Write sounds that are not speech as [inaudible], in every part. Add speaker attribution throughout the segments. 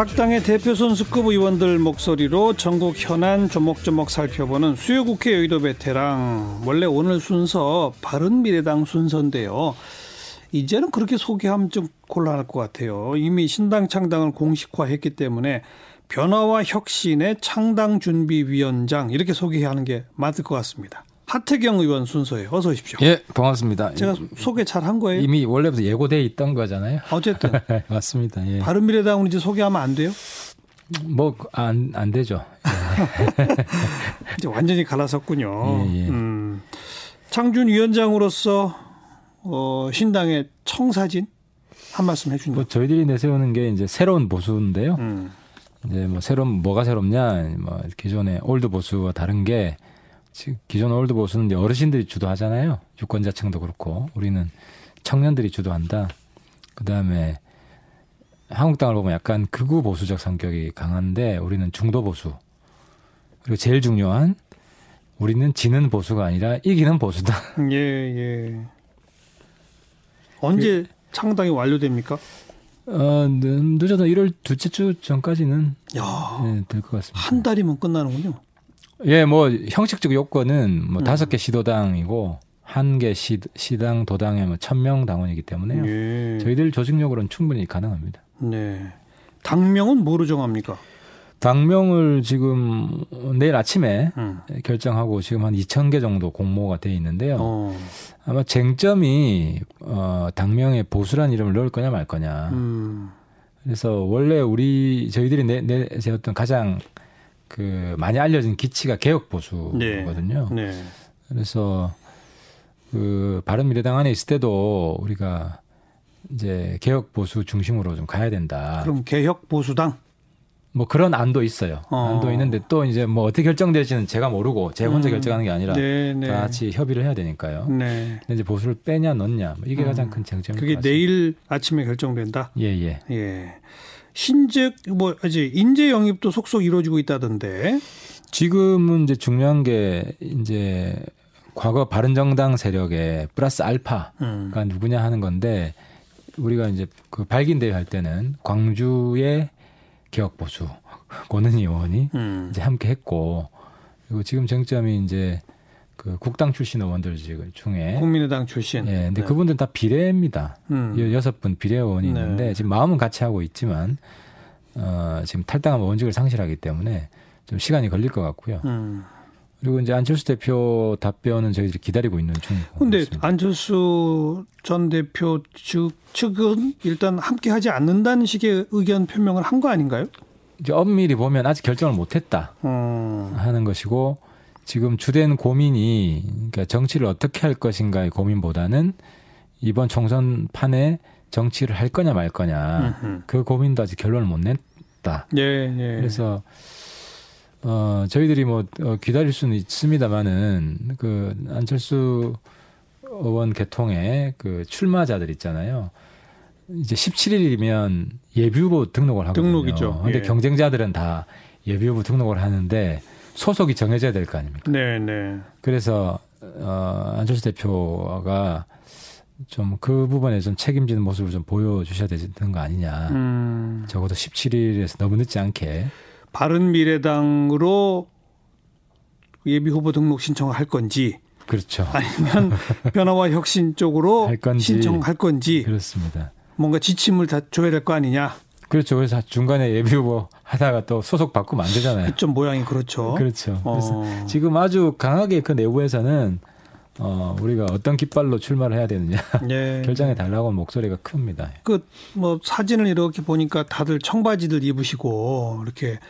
Speaker 1: 각 당의 대표 선수급 의원들 목소리로 전국 현안 조목조목 살펴보는 수요국회 여의도 베테랑 원래 오늘 순서 바른미래당 순서인데요. 이제는 그렇게 소개하면 좀 곤란할 것 같아요. 이미 신당 창당을 공식화했기 때문에 변화와 혁신의 창당 준비 위원장 이렇게 소개하는 게 맞을 것 같습니다. 하태경 의원 순서에 어서 오십시오.
Speaker 2: 예, 반갑습니다.
Speaker 1: 제가 소개 잘 한 거예요.
Speaker 2: 이미 원래부터 예고돼 있던 거잖아요.
Speaker 1: 어쨌든 [laughs]
Speaker 2: 맞습니다. 예.
Speaker 1: 바른미래당은 이제 소개하면 안 돼요?
Speaker 2: 뭐안안 안 되죠.
Speaker 1: 예. [laughs] 이제 완전히 갈라섰군요.
Speaker 2: 예, 예.
Speaker 1: 음, 창준 위원장으로서 어, 신당의 청사진 한 말씀 해주니
Speaker 2: 뭐 저희들이 내세우는 게 이제 새로운 보수인데요.
Speaker 1: 음,
Speaker 2: 이제 뭐 새로운 뭐가 새롭냐, 뭐 기존의 old 보수와 다른 게 기존 old 보수는 이제 어르신들이 주도하잖아요. 유권자층도 그렇고 우리는 청년들이 주도한다. 그 다음에 한국당을 보면 약간 극우 보수적 성격이 강한데 우리는 중도 보수. 그리고 제일 중요한 우리는 지는 보수가 아니라 이기는 보수다. [laughs]
Speaker 1: 예, 예. 언제 창당이 완료됩니까?
Speaker 2: 어, 늦- 늦어도 1월 둘째 주 전까지는
Speaker 1: 야,
Speaker 2: 네, 될것 같습니다.
Speaker 1: 한 달이면 끝나는군요.
Speaker 2: 예, 뭐 형식적 요건은 뭐
Speaker 1: 음.
Speaker 2: 다섯 개 시도당이고 한 개 시당 도당에 뭐 천 명 당원이기 때문에요.
Speaker 1: 예.
Speaker 2: 저희들 조직력으로는 충분히 가능합니다.
Speaker 1: 네. 당명은 뭐로 정합니까?
Speaker 2: 당명을 지금 내일 아침에
Speaker 1: 음.
Speaker 2: 결정하고 지금 한 2천 개 정도 공모가 돼 있는데요.
Speaker 1: 어,
Speaker 2: 아마 쟁점이 어 당명에 보수란 이름을 넣을 거냐 말 거냐.
Speaker 1: 음,
Speaker 2: 그래서 원래 우리 저희들이 내, 내세웠던 가장 그 많이 알려진 기치가 개혁 보수거든요.
Speaker 1: 네.
Speaker 2: 그래서 그 바른미래당 안에 있을 때도 우리가 이제 개혁 보수 중심으로 좀 가야 된다.
Speaker 1: 그럼 개혁 보수당.
Speaker 2: 뭐 그런 안도 있어요.
Speaker 1: 어.
Speaker 2: 안도 있는데 또 이제 뭐 어떻게 결정될지는 제가 모르고 제가 혼자
Speaker 1: 음.
Speaker 2: 결정하는 게 아니라
Speaker 1: 네, 네.
Speaker 2: 다 같이 협의를 해야 되니까요.
Speaker 1: 네.
Speaker 2: 근데 이제 보수를 빼냐 넣냐 뭐 이게
Speaker 1: 음.
Speaker 2: 가장 큰 쟁점인
Speaker 1: 그게. 내일 아침에 결정된다.
Speaker 2: 예 예.
Speaker 1: 예. 신재 뭐 이제 인재 영입도 속속 이루어지고 있다던데.
Speaker 2: 지금은 이제 중요한 게 이제 과거 바른정당 세력의 플러스 알파가
Speaker 1: 음.
Speaker 2: 누구냐 하는 건데 우리가 이제 그 발기인대회 할 때는 광주의 개혁 보수 권은희 의원이
Speaker 1: 음.
Speaker 2: 이제 함께 했고 그리고 지금 쟁점이 이제 그 국당 출신 의원들 지금 중에
Speaker 1: 국민의당 출신.
Speaker 2: 예, 근데
Speaker 1: 네.
Speaker 2: 그분들은 다 비례입니다.
Speaker 1: 음.
Speaker 2: 여- 여섯 분 비례 의원이
Speaker 1: 네.
Speaker 2: 있는데 지금 마음은 같이 하고 있지만 어, 지금 탈당하면 원직을 상실하기 때문에 좀 시간이 걸릴 것 같고요.
Speaker 1: 음.
Speaker 2: 그리고 이제 안철수 대표 답변은 저희들이 기다리고 있는 중입니다.
Speaker 1: 근데 안철수 전 대표 측, 측은 일단 함께 하지 않는다는 식의 의견 표명을 한 거 아닌가요?
Speaker 2: 이제 엄밀히 보면 아직 결정을 못 했다
Speaker 1: 어.
Speaker 2: 하는 것이고 지금 주된 고민이 그러니까 정치를 어떻게 할 것인가의 고민보다는 이번 총선 판에 정치를 할 거냐 말 거냐
Speaker 1: 음흠.
Speaker 2: 그 고민도 아직 결론을 못 냈다.
Speaker 1: 예, 예.
Speaker 2: 그래서 어 저희들이 뭐 어, 기다릴 수는 있습니다만은 그 안철수 의원 개통에 그 출마자들 있잖아요. 이제 17일이면 예비 후보 등록을 하거든요.
Speaker 1: 등록이죠.
Speaker 2: 근데
Speaker 1: 예.
Speaker 2: 경쟁자들은 다 예비 후보 등록을 하는데 소속이 정해져야 될 거 아닙니까?
Speaker 1: 네, 네.
Speaker 2: 그래서 어 안철수 대표가 좀 그 부분에 좀 책임지는 모습을 좀 보여주셔야 되는 거 아니냐.
Speaker 1: 음.
Speaker 2: 적어도 17일에서 너무 늦지 않게
Speaker 1: 바른 미래당으로 예비 후보 등록 신청을 할 건지
Speaker 2: 그렇죠.
Speaker 1: 아니면 변화와 혁신 쪽으로 [laughs]
Speaker 2: 할 건지.
Speaker 1: 신청할 건지
Speaker 2: 그렇습니다.
Speaker 1: 뭔가 지침을 다 줘야 될 거 아니냐.
Speaker 2: 그렇죠. 그래서 중간에 예비 후보 하다가 또 소속 바꾸면 안 되잖아요.
Speaker 1: 좀 모양이 그렇죠.
Speaker 2: 그렇죠. 그래서
Speaker 1: 어.
Speaker 2: 지금 아주 강하게 그 내부에서는 어, 우리가 어떤 깃발로 출마를 해야 되느냐
Speaker 1: 예. [laughs] [laughs]
Speaker 2: 결정해 달라고 목소리가 큽니다.
Speaker 1: 그 뭐 사진을 이렇게 보니까 다들 청바지들 입으시고 이렇게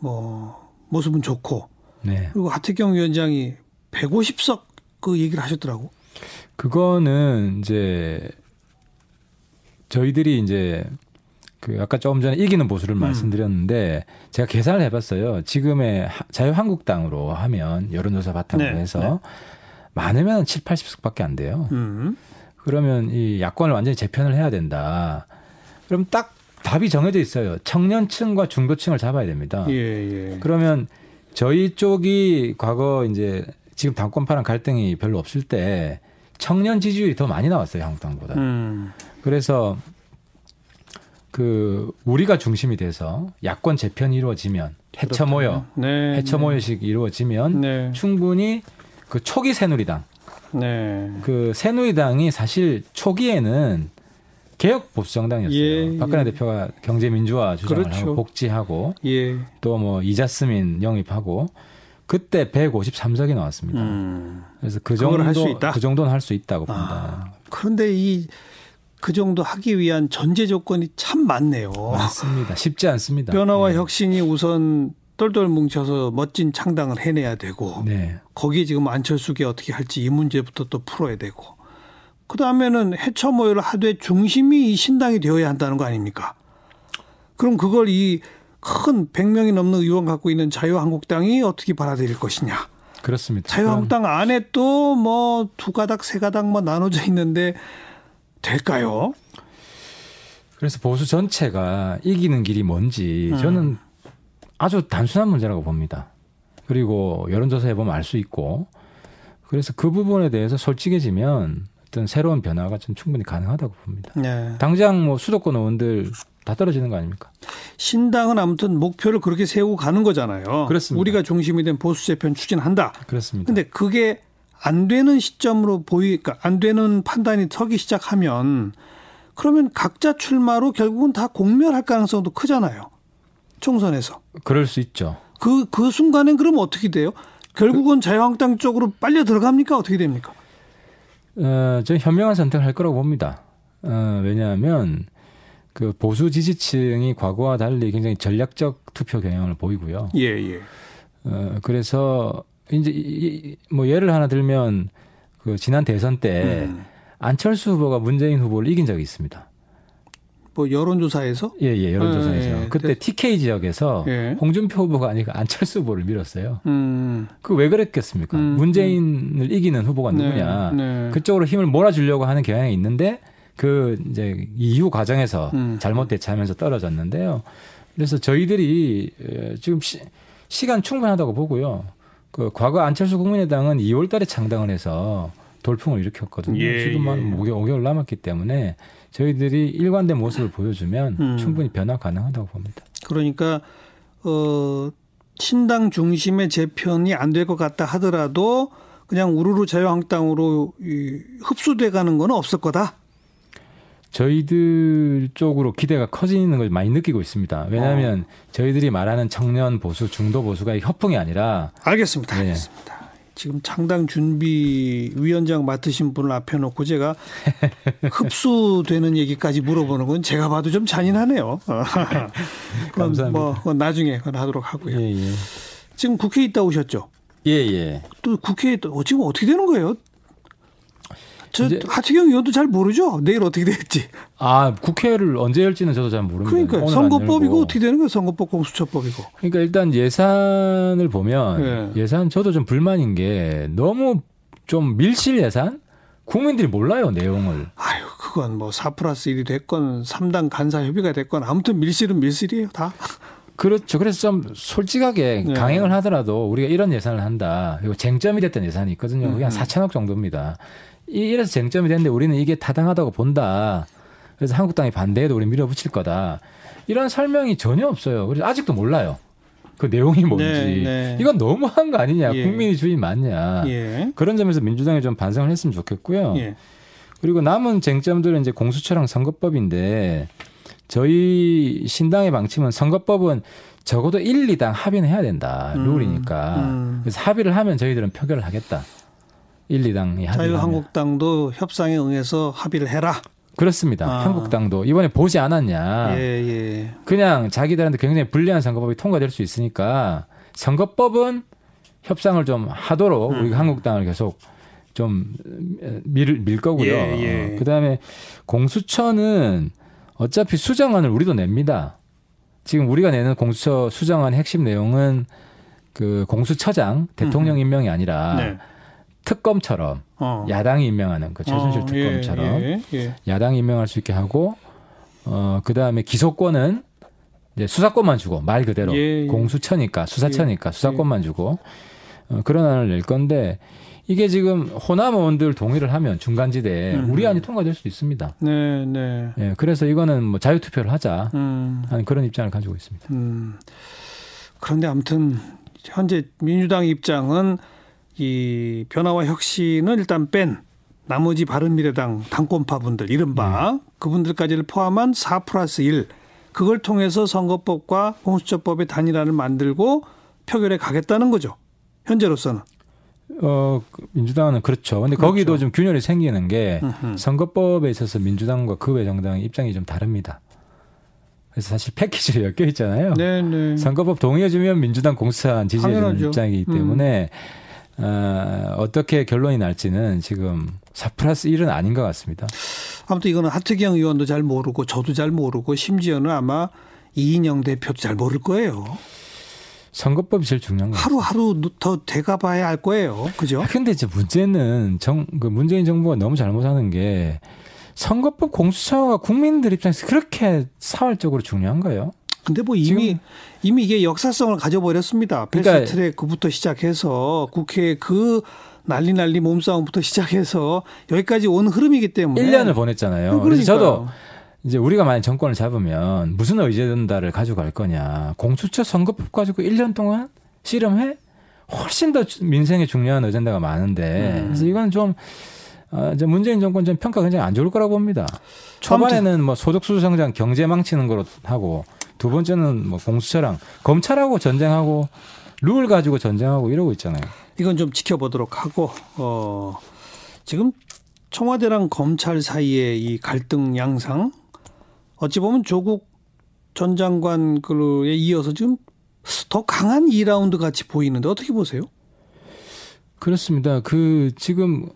Speaker 1: 뭐 모습은 좋고
Speaker 2: 네.
Speaker 1: 그리고 하태경 위원장이 150석 그 얘기를 하셨더라고.
Speaker 2: 그거는 이제 저희들이 이제 그 아까 조금 전에 이기는 보수를
Speaker 1: 음.
Speaker 2: 말씀드렸는데 제가 계산을 해봤어요. 지금의 하- 자유한국당으로 하면 여론조사 바탕으로
Speaker 1: 네,
Speaker 2: 해서
Speaker 1: 네.
Speaker 2: 많으면 7, 80석밖에 안 돼요.
Speaker 1: 음.
Speaker 2: 그러면 이 야권을 완전히 재편을 해야 된다. 그럼 딱 답이 정해져 있어요. 청년층과 중도층을 잡아야 됩니다.
Speaker 1: 예, 예.
Speaker 2: 그러면 저희 쪽이 과거 이제 지금 당권파랑 갈등이 별로 없을 때 청년 지지율이 더 많이 나왔어요 한국당보다.
Speaker 1: 음.
Speaker 2: 그래서 그 우리가 중심이 돼서 야권 재편이 이루어지면 해처 모여
Speaker 1: 네.
Speaker 2: 해처
Speaker 1: 네.
Speaker 2: 모여식 이루어지면
Speaker 1: 네.
Speaker 2: 충분히 그 초기 새누리당
Speaker 1: 네.
Speaker 2: 그 새누리당이 사실 초기에는 개혁 보수 정당이었어요.
Speaker 1: 예,
Speaker 2: 박근혜
Speaker 1: 예.
Speaker 2: 대표가 경제 민주화 주장을
Speaker 1: 그렇죠.
Speaker 2: 하고 복지하고
Speaker 1: 예.
Speaker 2: 또뭐 이자스민 영입하고 그때 153석이 나왔습니다.
Speaker 1: 음.
Speaker 2: 그래서 그 정도
Speaker 1: 할수 있다?
Speaker 2: 그 정도는 할 수 있다고 봅니다.
Speaker 1: 아, 그런데 이 그 정도 하기 위한 전제 조건이 참 많네요.
Speaker 2: 맞습니다. 쉽지 않습니다.
Speaker 1: 변화와
Speaker 2: 네.
Speaker 1: 혁신이 우선 똘똘 뭉쳐서 멋진 창당을 해내야 되고
Speaker 2: 네.
Speaker 1: 거기에 지금 안철수계 어떻게 할지 이 문제부터 또 풀어야 되고 그 다음에는 해처 모여를 하되 중심이 이 신당이 되어야 한다는 거 아닙니까? 그럼 그걸 이 큰 100명이 넘는 의원 갖고 있는 자유한국당이 어떻게 받아들일 것이냐?
Speaker 2: 그렇습니다.
Speaker 1: 자유한국당 안에 또 뭐 두 가닥 세 가닥 뭐 나눠져 있는데 될까요?
Speaker 2: 그래서 보수 전체가 이기는 길이 뭔지
Speaker 1: 음.
Speaker 2: 저는 아주 단순한 문제라고 봅니다. 그리고 여론조사 해보면 알 수 있고 그래서 그 부분에 대해서 솔직해지면 어떤 새로운 변화가 좀 충분히 가능하다고 봅니다.
Speaker 1: 네.
Speaker 2: 당장 뭐 수도권 의원들 다 떨어지는 거 아닙니까?
Speaker 1: 신당은 아무튼 목표를 그렇게 세우고 가는 거잖아요.
Speaker 2: 그렇습니다.
Speaker 1: 우리가 중심이 된 보수 재편 추진한다.
Speaker 2: 그렇습니다.
Speaker 1: 근데 그게 안 되는 시점으로 보이, 그러니까 안 되는 판단이 서기 시작하면 그러면 각자 출마로 결국은 다 공멸할 가능성도 크잖아요. 총선에서.
Speaker 2: 그럴 수 있죠.
Speaker 1: 그, 그 순간엔 그럼 어떻게 돼요? 결국은 자유한국당 쪽으로 빨려 들어갑니까? 어떻게 됩니까?
Speaker 2: 어, 저는 현명한 선택을 할 거라고 봅니다. 어, 왜냐하면 그 보수 지지층이 과거와 달리 굉장히 전략적 투표 경향을 보이고요.
Speaker 1: 예, 예.
Speaker 2: 어, 그래서 이제 이- 이- 뭐 예를 하나 들면 그 지난 대선 때
Speaker 1: 음.
Speaker 2: 안철수 후보가 문재인 후보를 이긴 적이 있습니다.
Speaker 1: 뭐 여론조사에서?
Speaker 2: 예, 예, 여론조사에서.
Speaker 1: 예, 예.
Speaker 2: 그때 TK 지역에서
Speaker 1: 예.
Speaker 2: 홍준표 후보가 아니고 안철수 후보를 밀었어요.
Speaker 1: 음.
Speaker 2: 그왜 그랬겠습니까?
Speaker 1: 음,
Speaker 2: 문재인을 이기는 후보가 누구냐.
Speaker 1: 네, 네.
Speaker 2: 그쪽으로 힘을 몰아주려고 하는 경향이 있는데 그 이제 이후 과정에서
Speaker 1: 음.
Speaker 2: 잘못 대처하면서 떨어졌는데요. 그래서 저희들이 에, 지금 시, 시간 충분하다고 보고요. 그 과거 안철수 국민의당은 2월 달에 창당을 해서 돌풍을 일으켰거든요.
Speaker 1: 예,
Speaker 2: 지금 한
Speaker 1: 예.
Speaker 2: 5개월, 5개월 남았기 때문에 저희들이 일관된 모습을 보여주면
Speaker 1: 음.
Speaker 2: 충분히 변화 가능하다고 봅니다.
Speaker 1: 그러니까 어 신당 중심의 재편이 안 될 것 같다 하더라도 그냥 우르르 자유한국당으로 이 흡수돼 가는 건 없을 거다.
Speaker 2: 저희들 쪽으로 기대가 커지는 걸 많이 느끼고 있습니다. 왜냐하면
Speaker 1: 어.
Speaker 2: 저희들이 말하는 청년 보수, 중도 보수가 협풍이 아니라
Speaker 1: 알겠습니다.
Speaker 2: 네.
Speaker 1: 알겠습니다. 지금 창당 준비 위원장 맡으신 분을 앞에 놓고 제가 [laughs] 흡수되는 얘기까지 물어보는 건 제가 봐도 좀 잔인하네요. [laughs] 그건
Speaker 2: 감사합니다.
Speaker 1: 뭐 그건 나중에 그건 하도록 하고요.
Speaker 2: 예, 예.
Speaker 1: 지금 국회에 있다 오셨죠?
Speaker 2: 예, 예.
Speaker 1: 또 국회에 또 지금 어떻게 되는 거예요? 저 하태경 의원도 잘 모르죠. 내일 어떻게 될지.
Speaker 2: 아, 국회를 언제 열지는 저도 잘 모릅니다.
Speaker 1: 그러니까 선거법이고. 어떻게 되는 거예요? 선거법 공수처법이고.
Speaker 2: 그러니까 일단 예산을 보면
Speaker 1: 예.
Speaker 2: 예산 저도 좀 불만인 게 너무 좀 밀실 예산? 국민들이 몰라요, 내용을.
Speaker 1: 아유, 그건 뭐 4 플러스 1이 됐건 3당 간사 협의가 됐건 아무튼 밀실은 밀실이에요, 다.
Speaker 2: 그렇죠. 그래서 좀 솔직하게
Speaker 1: 네.
Speaker 2: 강행을 하더라도 우리가 이런 예산을 한다. 그리고 쟁점이 됐던 예산이 있거든요. 그게 한
Speaker 1: 음.
Speaker 2: 4천억 정도입니다. 이- 이래서 쟁점이 됐는데 우리는 이게 타당하다고 본다. 그래서 한국당이 반대해도 우리 밀어붙일 거다. 이런 설명이 전혀 없어요. 그래서 아직도 몰라요. 그 내용이 뭔지.
Speaker 1: 네, 네.
Speaker 2: 이건 너무한 거 아니냐.
Speaker 1: 예.
Speaker 2: 국민이 주의 맞냐.
Speaker 1: 예.
Speaker 2: 그런 점에서 민주당이 좀 반성을 했으면 좋겠고요.
Speaker 1: 예.
Speaker 2: 그리고 남은 쟁점들은 이제 공수처랑 선거법인데 저희 신당의 방침은 선거법은 적어도 1, 2당 합의는 해야 된다.
Speaker 1: 음,
Speaker 2: 룰이니까.
Speaker 1: 음.
Speaker 2: 그래서 합의를 하면 저희들은 표결을 하겠다. 1, 2당이 합의를 하면.
Speaker 1: 자유한국당도 협상에 응해서 합의를 해라.
Speaker 2: 그렇습니다.
Speaker 1: 아.
Speaker 2: 한국당도 이번에 보지 않았냐.
Speaker 1: 예, 예.
Speaker 2: 그냥 자기들한테 굉장히 불리한 선거법이 통과될 수 있으니까 선거법은 협상을 좀 하도록
Speaker 1: 음.
Speaker 2: 우리가 한국당을 계속 좀 밀, 밀 거고요.
Speaker 1: 예, 예.
Speaker 2: 그 다음에 공수처는 어차피 수정안을 우리도 냅니다. 지금 우리가 내는 공수처 수정안 핵심 내용은 그 공수처장 대통령 임명이 아니라
Speaker 1: 네.
Speaker 2: 특검처럼
Speaker 1: 어.
Speaker 2: 야당이 임명하는 그 최순실
Speaker 1: 어,
Speaker 2: 특검처럼
Speaker 1: 예, 예, 예.
Speaker 2: 야당이 임명할 수 있게 하고 어 그다음에 기소권은 이제 수사권만 주고 말 그대로
Speaker 1: 예, 예.
Speaker 2: 공수처니까 수사처니까 수사권만 주고 어, 그런 안을 낼 건데 이게 지금 호남 의원들 동의를 하면 중간지대에
Speaker 1: 음.
Speaker 2: 우리 안이 통과될 수도 있습니다.
Speaker 1: 네, 네.
Speaker 2: 예, 그래서 이거는 뭐 자유 투표를 하자
Speaker 1: 음,
Speaker 2: 하는 그런 입장을 가지고 있습니다.
Speaker 1: 음. 그런데 아무튼 현재 민주당 입장은 이 변화와 혁신을 일단 뺀 나머지 바른미래당 당권파 분들 이른바
Speaker 2: 네.
Speaker 1: 그분들까지를 포함한 4 플러스 1 그걸 통해서 선거법과 공수처법의 단일화를 만들고 표결에 가겠다는 거죠. 현재로서는.
Speaker 2: 어, 그 민주당은 그렇죠. 근데 거기도
Speaker 1: 그렇죠.
Speaker 2: 좀 균열이 생기는 게
Speaker 1: 음흠.
Speaker 2: 선거법에 있어서 민주당과 그 외 정당의 입장이 좀 다릅니다. 그래서 사실 패키지로 엮여 있잖아요.
Speaker 1: 네, 네.
Speaker 2: 선거법 동의해주면 민주당 공수처 지지해주는. 입장이기
Speaker 1: 음.
Speaker 2: 때문에 어, 어떻게 결론이 날지는 지금 4 플러스 1은 아닌 것 같습니다.
Speaker 1: 아무튼 이거는 하트경 의원도 잘 모르고 저도 잘 모르고 심지어는 아마 이인영 대표도 잘 모를 거예요.
Speaker 2: 선거법이 제일 중요한 거 같아요.
Speaker 1: 하루하루 더 돼가 봐야 알 거예요. 그죠?
Speaker 2: 아, 근데 이제 문제는 정, 그 문재인 정부가 너무 잘못하는 게 선거법 공수처가 국민들 입장에서 그렇게 사활적으로 중요한 거예요.
Speaker 1: 근데 뭐 이미 이미 이게 역사성을 가져버렸습니다.
Speaker 2: 그러니까-
Speaker 1: 패스트트랙 그부터 시작해서 국회 그 난리 난리 몸싸움부터 시작해서 여기까지 온 흐름이기 때문에
Speaker 2: 1년을 보냈잖아요.
Speaker 1: 음,
Speaker 2: 그래서 저도. 이제 우리가 만약 정권을 잡으면 무슨 의제든다를 가져갈 거냐. 공수처 선거법 가지고 1년 동안 실험해? 훨씬 더 주- 민생에 중요한 어젠다가 많은데.
Speaker 1: 음.
Speaker 2: 그래서 이건 좀, 어, 이제 문재인 정권 좀 평가 굉장히 안 좋을 거라고 봅니다. 초반에는 뭐 소득수수 성장 경제 망치는 거로 하고 두 번째는 뭐 공수처랑 검찰하고 전쟁하고 룰 가지고 전쟁하고 이러고 있잖아요.
Speaker 1: 이건 좀 지켜보도록 하고 어 지금 청와대랑 검찰 사이의 이 갈등 양상 어찌 보면 조국 전 장관 그에 이어서 지금 더 강한 2라운드 같이 보이는데 어떻게 보세요?
Speaker 2: 그렇습니다. 그 지금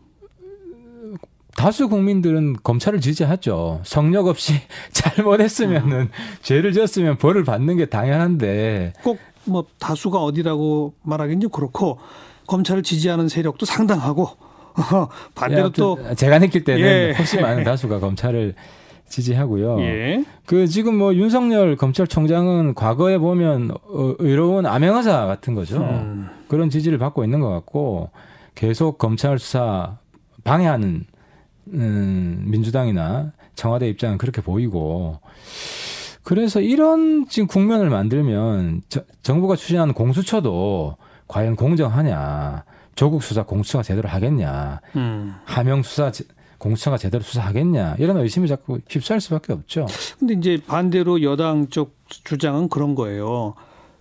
Speaker 2: 다수 국민들은 검찰을 지지하죠. 성역 없이 [laughs] 잘못했으면은 죄를 지었으면 벌을 받는 게 당연한데
Speaker 1: 꼭 뭐 다수가 어디라고 말하기는 좀 그렇고 검찰을 지지하는 세력도 상당하고 [laughs] 반대로
Speaker 2: 아무튼
Speaker 1: 또
Speaker 2: 제가 느낄 때는
Speaker 1: 예.
Speaker 2: 훨씬 많은 다수가 검찰을 지지하고요.
Speaker 1: 예.
Speaker 2: 그 지금 뭐 윤석열 검찰총장은 과거에 보면 어, 의로운 암행어사 같은 거죠.
Speaker 1: 음.
Speaker 2: 그런 지지를 받고 있는 것 같고 계속 검찰 수사 방해하는 음, 민주당이나 청와대 입장은 그렇게 보이고 그래서 이런 지금 국면을 만들면 저- 정부가 추진하는 공수처도 과연 공정하냐 조국 수사 공수처가 제대로 하겠냐
Speaker 1: 음.
Speaker 2: 하명 수사 제- 공수처가 제대로 수사하겠냐 이런 의심이 자꾸 휩싸일 수밖에 없죠.
Speaker 1: 근데 이제 반대로 여당 쪽 주장은 그런 거예요.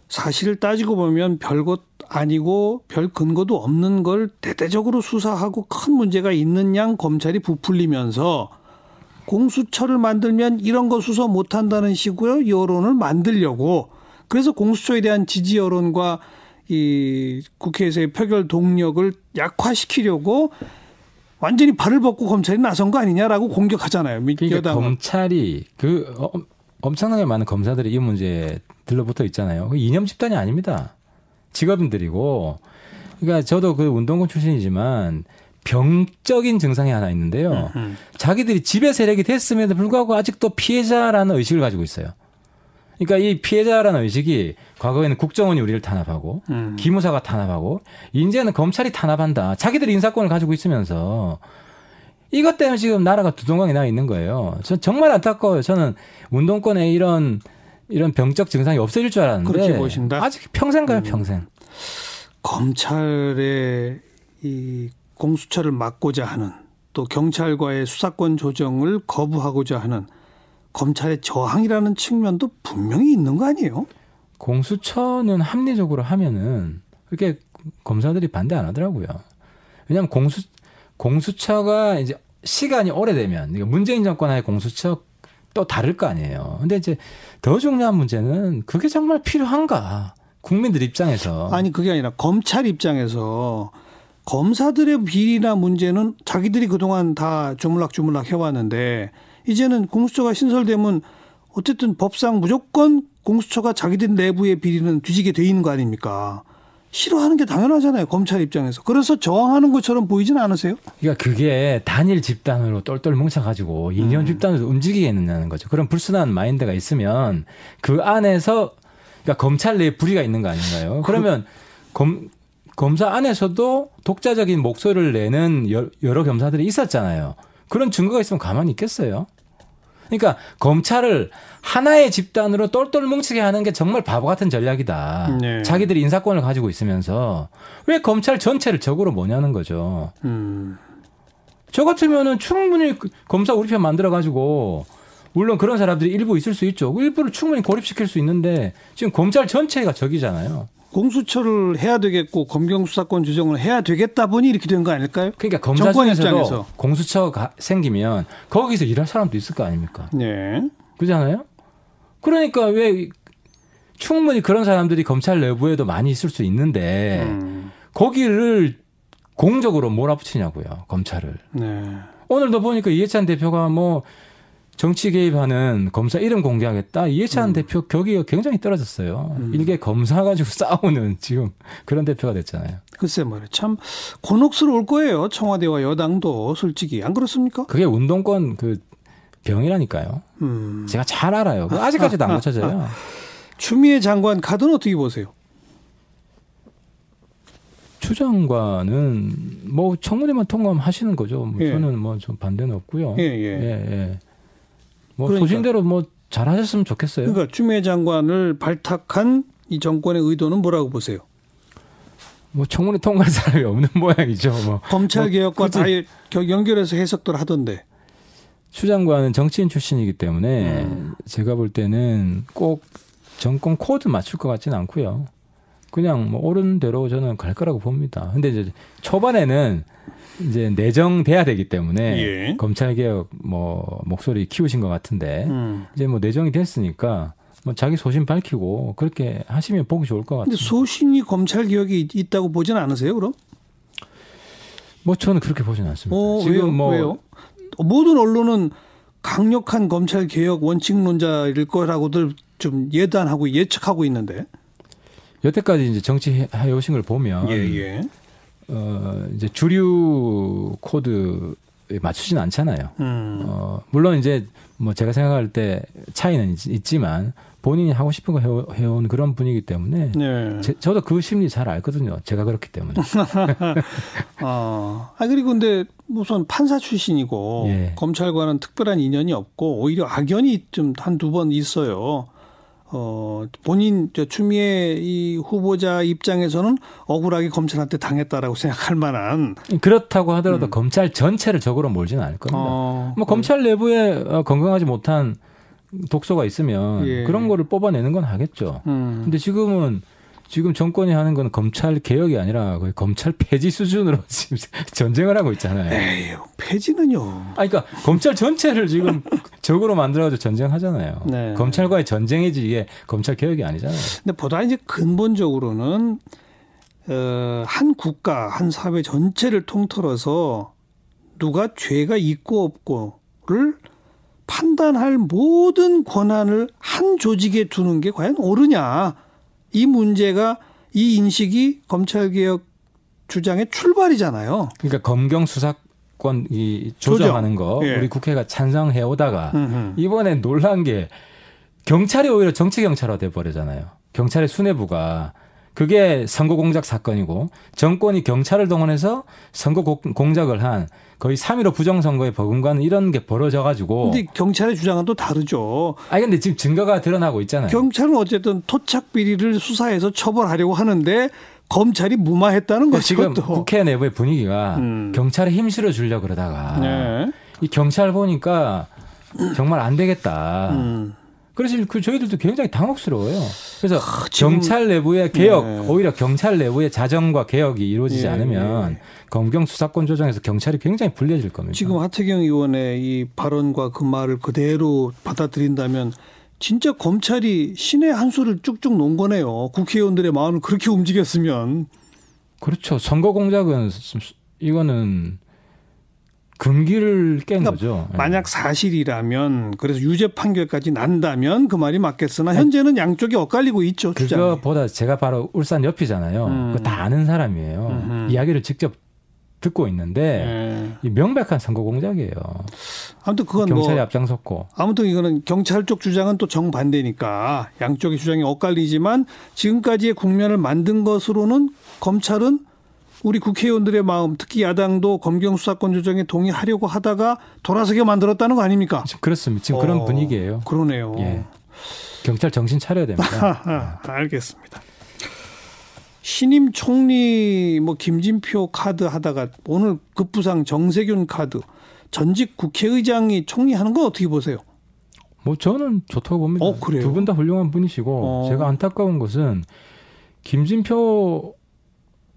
Speaker 1: 사실 따지고 보면 별것 아니고 별 근거도 없는 걸 대대적으로 수사하고 큰 문제가 있는 양 검찰이 부풀리면서 공수처를 만들면 이런 거 수사 못 한다는 식으로 여론을 만들려고 그래서 공수처에 대한 지지 여론과 이 국회에서의 표결 동력을 약화시키려고 완전히 발을 벗고 검찰이 나선 거 아니냐라고 공격하잖아요. 미-
Speaker 2: 그러니까
Speaker 1: 여당은.
Speaker 2: 검찰이 그 어, 엄청나게 많은 검사들이 이 문제에 들러붙어 있잖아요. 그 이념 집단이 아닙니다. 직업인들이고. 그러니까 저도 그 운동권 출신이지만 병적인 증상이 하나 있는데요.
Speaker 1: 음.
Speaker 2: 자기들이 지배 세력이 됐음에도 불구하고 아직도 피해자라는 의식을 가지고 있어요. 그러니까 이 피해자라는 의식이 과거에는 국정원이 우리를 탄압하고
Speaker 1: 음.
Speaker 2: 기무사가 탄압하고 이제는 검찰이 탄압한다. 자기들이 인사권을 가지고 있으면서 이것 때문에 지금 나라가 두동강에 나 있는 거예요. 전 정말 안타까워요. 저는 운동권에 이런 이런 병적 증상이 없어질 줄 알았는데
Speaker 1: 그렇게 보신다? 음.
Speaker 2: 아직 평생 가요, 평생.
Speaker 1: 검찰의 이 공수처를 막고자 하는 또 경찰과의 수사권 조정을 거부하고자 하는 검찰의 저항이라는 측면도 분명히 있는 거 아니에요?
Speaker 2: 공수처는 합리적으로 하면은 그렇게 검사들이 반대 안 하더라고요. 왜냐하면 공수 공수처가 이제 시간이 오래되면 이게 문재인 정권 하에 공수처 또 다를 거 아니에요. 근데 이제 더 중요한 문제는 그게 정말 필요한가? 국민들 입장에서
Speaker 1: 아니 그게 아니라 검찰 입장에서 검사들의 비리나 문제는 자기들이 그동안 다 주물락주물락 해왔는데 이제는 공수처가 신설되면 어쨌든 법상 무조건 공수처가 자기들 내부의 비리는 뒤지게 돼 있는 거 아닙니까? 싫어하는 게 당연하잖아요. 검찰 입장에서. 그래서 저항하는 것처럼 보이진 않으세요?
Speaker 2: 그러니까 그게 단일 집단으로 똘똘 뭉쳐가지고 이념 집단으로 움직이겠느냐는 거죠. 그런 불순한 마인드가 있으면 그 안에서 그러니까 검찰 내에 불의가 있는 거 아닌가요? 그러면 검 검사 안에서도 독자적인 목소리를 내는 여- 여러 검사들이 있었잖아요. 그런 증거가 있으면 가만히 있겠어요. 그러니까 검찰을 하나의 집단으로 똘똘 뭉치게 하는 게 정말 바보 같은 전략이다.
Speaker 1: 네.
Speaker 2: 자기들이 인사권을 가지고 있으면서 왜 검찰 전체를 적으로 뭐냐는 거죠.
Speaker 1: 음.
Speaker 2: 저 같으면은 충분히 그 검사 우리 편 만들어 가지고 물론 그런 사람들이 일부 있을 수 있죠. 일부를 충분히 고립시킬 수 있는데 지금 검찰 전체가 적이잖아요.
Speaker 1: 공수처를 해야 되겠고 검경 수사권 조정을 해야 되겠다 보니 이렇게 된 거 아닐까요?
Speaker 2: 그러니까 검사 중에서도
Speaker 1: 입장에서.
Speaker 2: 공수처가 생기면 거기서 일할 사람도 있을 거 아닙니까?
Speaker 1: 네.
Speaker 2: 그잖아요. 그러니까 왜 충분히 그런 사람들이 검찰 내부에도 많이 있을 수 있는데
Speaker 1: 음.
Speaker 2: 거기를 공적으로 몰아붙이냐고요 검찰을.
Speaker 1: 네.
Speaker 2: 오늘도 보니까 이해찬 대표가 뭐 정치 개입하는 검사 이름 공개하겠다. 이해찬 대표 격이 굉장히 떨어졌어요. 일개 검사 가지고 [laughs] 싸우는 지금 그런 대표가 됐잖아요.
Speaker 1: 글쎄 말이에요. 참 곤혹스러울 거예요. 청와대와 여당도 솔직히 안 그렇습니까?
Speaker 2: 그게 운동권 그 병이라니까요.
Speaker 1: 음.
Speaker 2: 제가 잘 알아요. 그거 아직까지도 안 고쳐져요.
Speaker 1: 추미애 장관 카드는 어떻게 보세요?
Speaker 2: 추 장관은 뭐 청문회만 통과하면 하시는 거죠. 뭐
Speaker 1: 예.
Speaker 2: 저는 뭐 좀 반대는 없고요.
Speaker 1: 예, 예.
Speaker 2: 예. 뭐
Speaker 1: 그러니까.
Speaker 2: 소신대로 뭐 잘하셨으면 좋겠어요.
Speaker 1: 그러니까 추미애 장관을 발탁한 이 정권의 의도는 뭐라고 보세요?
Speaker 2: 뭐 청문회 통과할 사람이 없는 [laughs] 모양이죠. 뭐
Speaker 1: 검찰 개혁과
Speaker 2: 굳이-
Speaker 1: 다 겨- 연결해서 해석들 하던데.
Speaker 2: 추 장관은 정치인 출신이기 때문에
Speaker 1: 음.
Speaker 2: 제가 볼 때는 꼭 정권 코드 맞출 것 같지는 않고요. 그냥 뭐 옳은 대로 저는 갈 거라고 봅니다. 근데 이제 초반에는 이제 내정돼야 되기 때문에
Speaker 1: 예.
Speaker 2: 검찰 개혁 뭐 목소리 키우신 것 같은데
Speaker 1: 음.
Speaker 2: 이제 뭐 내정이 됐으니까 뭐 자기 소신 밝히고 그렇게 하시면 보기 좋을 것 같아요.
Speaker 1: 소신이 검찰 개혁이 있- 있다고 보진 않으세요, 그럼?
Speaker 2: 뭐 저는 그렇게 보지는 않습니다.
Speaker 1: 어,
Speaker 2: 지금
Speaker 1: 왜요?
Speaker 2: 뭐
Speaker 1: 왜요? 모든 언론은 강력한 검찰 개혁 원칙론자일 거라고들 좀 예단하고 예측하고 있는데.
Speaker 2: 여태까지 이제 정치 해 오신 걸 보면
Speaker 1: 예, 예.
Speaker 2: 어 이제 주류 코드에 맞추진 않잖아요.
Speaker 1: 음.
Speaker 2: 어 물론 이제 뭐 제가 생각할 때 차이는 있, 있지만 본인이 하고 싶은 거 해오, 해온 그런 분이기 때문에
Speaker 1: 네.
Speaker 2: 제, 저도 그 심리 잘 알거든요. 제가 그렇기 때문에.
Speaker 1: 아, [laughs] 아 그리고 근데 우선 판사 출신이고
Speaker 2: 예.
Speaker 1: 검찰과는 특별한 인연이 없고 오히려 악연이 좀 한두 번 있어요. 어, 본인 저 추미애 이 후보자 입장에서는 억울하게 검찰한테 당했다라고 [laughs] 생각할 만한
Speaker 2: 그렇다고 하더라도 검찰 전체를 적으로 몰지는 않을 겁니다.
Speaker 1: 음. 어,
Speaker 2: 뭐 검찰 내부에 어, 건강하지 못한 독소가 있으면
Speaker 1: 예.
Speaker 2: 그런 거를 뽑아내는 건 하겠죠.
Speaker 1: 음.
Speaker 2: 근데 지금은 지금 정권이 하는 건 검찰 개혁이 아니라 거의 검찰 폐지 수준으로 [laughs] 지금 전쟁을 하고 있잖아요.
Speaker 1: 에이, 폐지는요.
Speaker 2: 아, 그러니까 검찰 전체를 지금 [laughs] 적으로 만들어가지고 전쟁하잖아요.
Speaker 1: 네.
Speaker 2: 검찰과의 전쟁이지 이게 검찰 개혁이 아니잖아요.
Speaker 1: 근데 보다 이제 근본적으로는 어, 한 국가, 한 사회 전체를 통틀어서 누가 죄가 있고 없고를 판단할 모든 권한을 한 조직에 두는 게 과연 옳으냐. 이 문제가 이 인식이 검찰개혁 주장의 출발이잖아요.
Speaker 2: 그러니까 검경 수사 권 이 조정하는 거
Speaker 1: 예.
Speaker 2: 우리 국회가 찬성해 오다가. 이번에 놀란 게 경찰이 오히려 정치 경찰화 돼 버리잖아요. 경찰의 수뇌부가 그게 선거 공작 사건이고 정권이 경찰을 동원해서 선거 공- 공작을 한 거의 3.15 부정선거에 버금가는 이런 게 벌어져 가지고
Speaker 1: 근데 경찰의 주장은 또 다르죠.
Speaker 2: 아니 근데 지금 증거가 드러나고 있잖아요.
Speaker 1: 경찰은 어쨌든 토착 비리를 수사해서 처벌하려고 하는데 검찰이 무마했다는 거죠.
Speaker 2: 지금
Speaker 1: 또.
Speaker 2: 국회 내부의 분위기가
Speaker 1: 음.
Speaker 2: 경찰에 힘 실어 주려 그러다가
Speaker 1: 네.
Speaker 2: 이 경찰 보니까 정말 안 되겠다.
Speaker 1: 음.
Speaker 2: 그래서 그 저희들도 굉장히 당혹스러워요. 그래서
Speaker 1: 지금-
Speaker 2: 경찰 내부의 개혁,
Speaker 1: 네.
Speaker 2: 오히려 경찰 내부의 자정과 개혁이 이루어지지
Speaker 1: 예,
Speaker 2: 않으면
Speaker 1: 예.
Speaker 2: 검경 수사권 조정에서 경찰이 굉장히 불리해질 겁니다.
Speaker 1: 지금 하태경 의원의 이 발언과 그 말을 그대로 받아들인다면 진짜 검찰이 신의 한 수를 쭉쭉 놓은 거네요. 국회의원들의 마음을 그렇게 움직였으면.
Speaker 2: 그렇죠. 선거 공작은 이거는 금기를 깬
Speaker 1: 그러니까
Speaker 2: 거죠. 예.
Speaker 1: 만약 사실이라면 그래서 유죄 판결까지 난다면 그 말이 맞겠으나 현재는 양쪽이 엇갈리고 있죠. 주장이.
Speaker 2: 그거보다 제가 바로 울산 옆이잖아요.
Speaker 1: 음.
Speaker 2: 그거 다 아는 사람이에요.
Speaker 1: 음흠.
Speaker 2: 이야기를 직접 듣고 있는데
Speaker 1: 예.
Speaker 2: 이 명백한 선거 공작이에요.
Speaker 1: 아무튼 그건
Speaker 2: 경찰이
Speaker 1: 뭐
Speaker 2: 앞장섰고
Speaker 1: 아무튼 이거는 경찰 쪽 주장은 또 정반대니까 양쪽의 주장이 엇갈리지만 지금까지의 국면을 만든 것으로는 검찰은 우리 국회의원들의 마음, 특히 야당도 검경 수사권 조정에 동의하려고 하다가 돌아서게 만들었다는 거 아닙니까?
Speaker 2: 지금 그렇습니다. 지금 그런
Speaker 1: 어,
Speaker 2: 분위기예요.
Speaker 1: 그러네요.
Speaker 2: 예. 경찰 정신 차려야 됩니다. [laughs]
Speaker 1: 아, 알겠습니다. 신임 총리 뭐 김진표 카드 하다가 오늘 급부상 정세균 카드 전직 국회의장이 총리 하는 건 어떻게 보세요?
Speaker 2: 뭐 저는 좋다고 봅니다.
Speaker 1: 어, 그래요?
Speaker 2: 두분 다 훌륭한 분이시고
Speaker 1: 어.
Speaker 2: 제가 안타까운 것은 김진표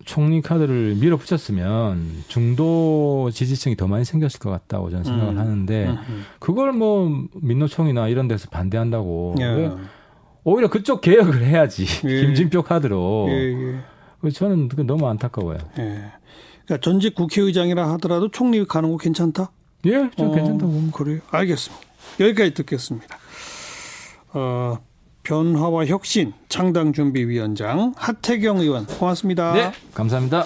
Speaker 2: 총리 카드를 밀어붙였으면 중도 지지층이 더 많이 생겼을 것 같다고 저는 생각을
Speaker 1: 음.
Speaker 2: 하는데
Speaker 1: 음,
Speaker 2: 그걸 뭐 민노총이나 이런 데서 반대한다고
Speaker 1: 예.
Speaker 2: 왜 오히려 그쪽 개혁을 해야지
Speaker 1: 예. [laughs]
Speaker 2: 김진표 카드로
Speaker 1: 예, 예,
Speaker 2: 저는 너무 안타까워요.
Speaker 1: 예. 그러니까 전직 국회의장이라 하더라도 총리 가는 거 괜찮다?
Speaker 2: 예, 좀
Speaker 1: 어,
Speaker 2: 괜찮다고.
Speaker 1: 그래요. 알겠습니다. 여기까지 듣겠습니다. 어, 변화와 혁신 창당준비위원장 하태경 의원 고맙습니다.
Speaker 2: 네, 감사합니다.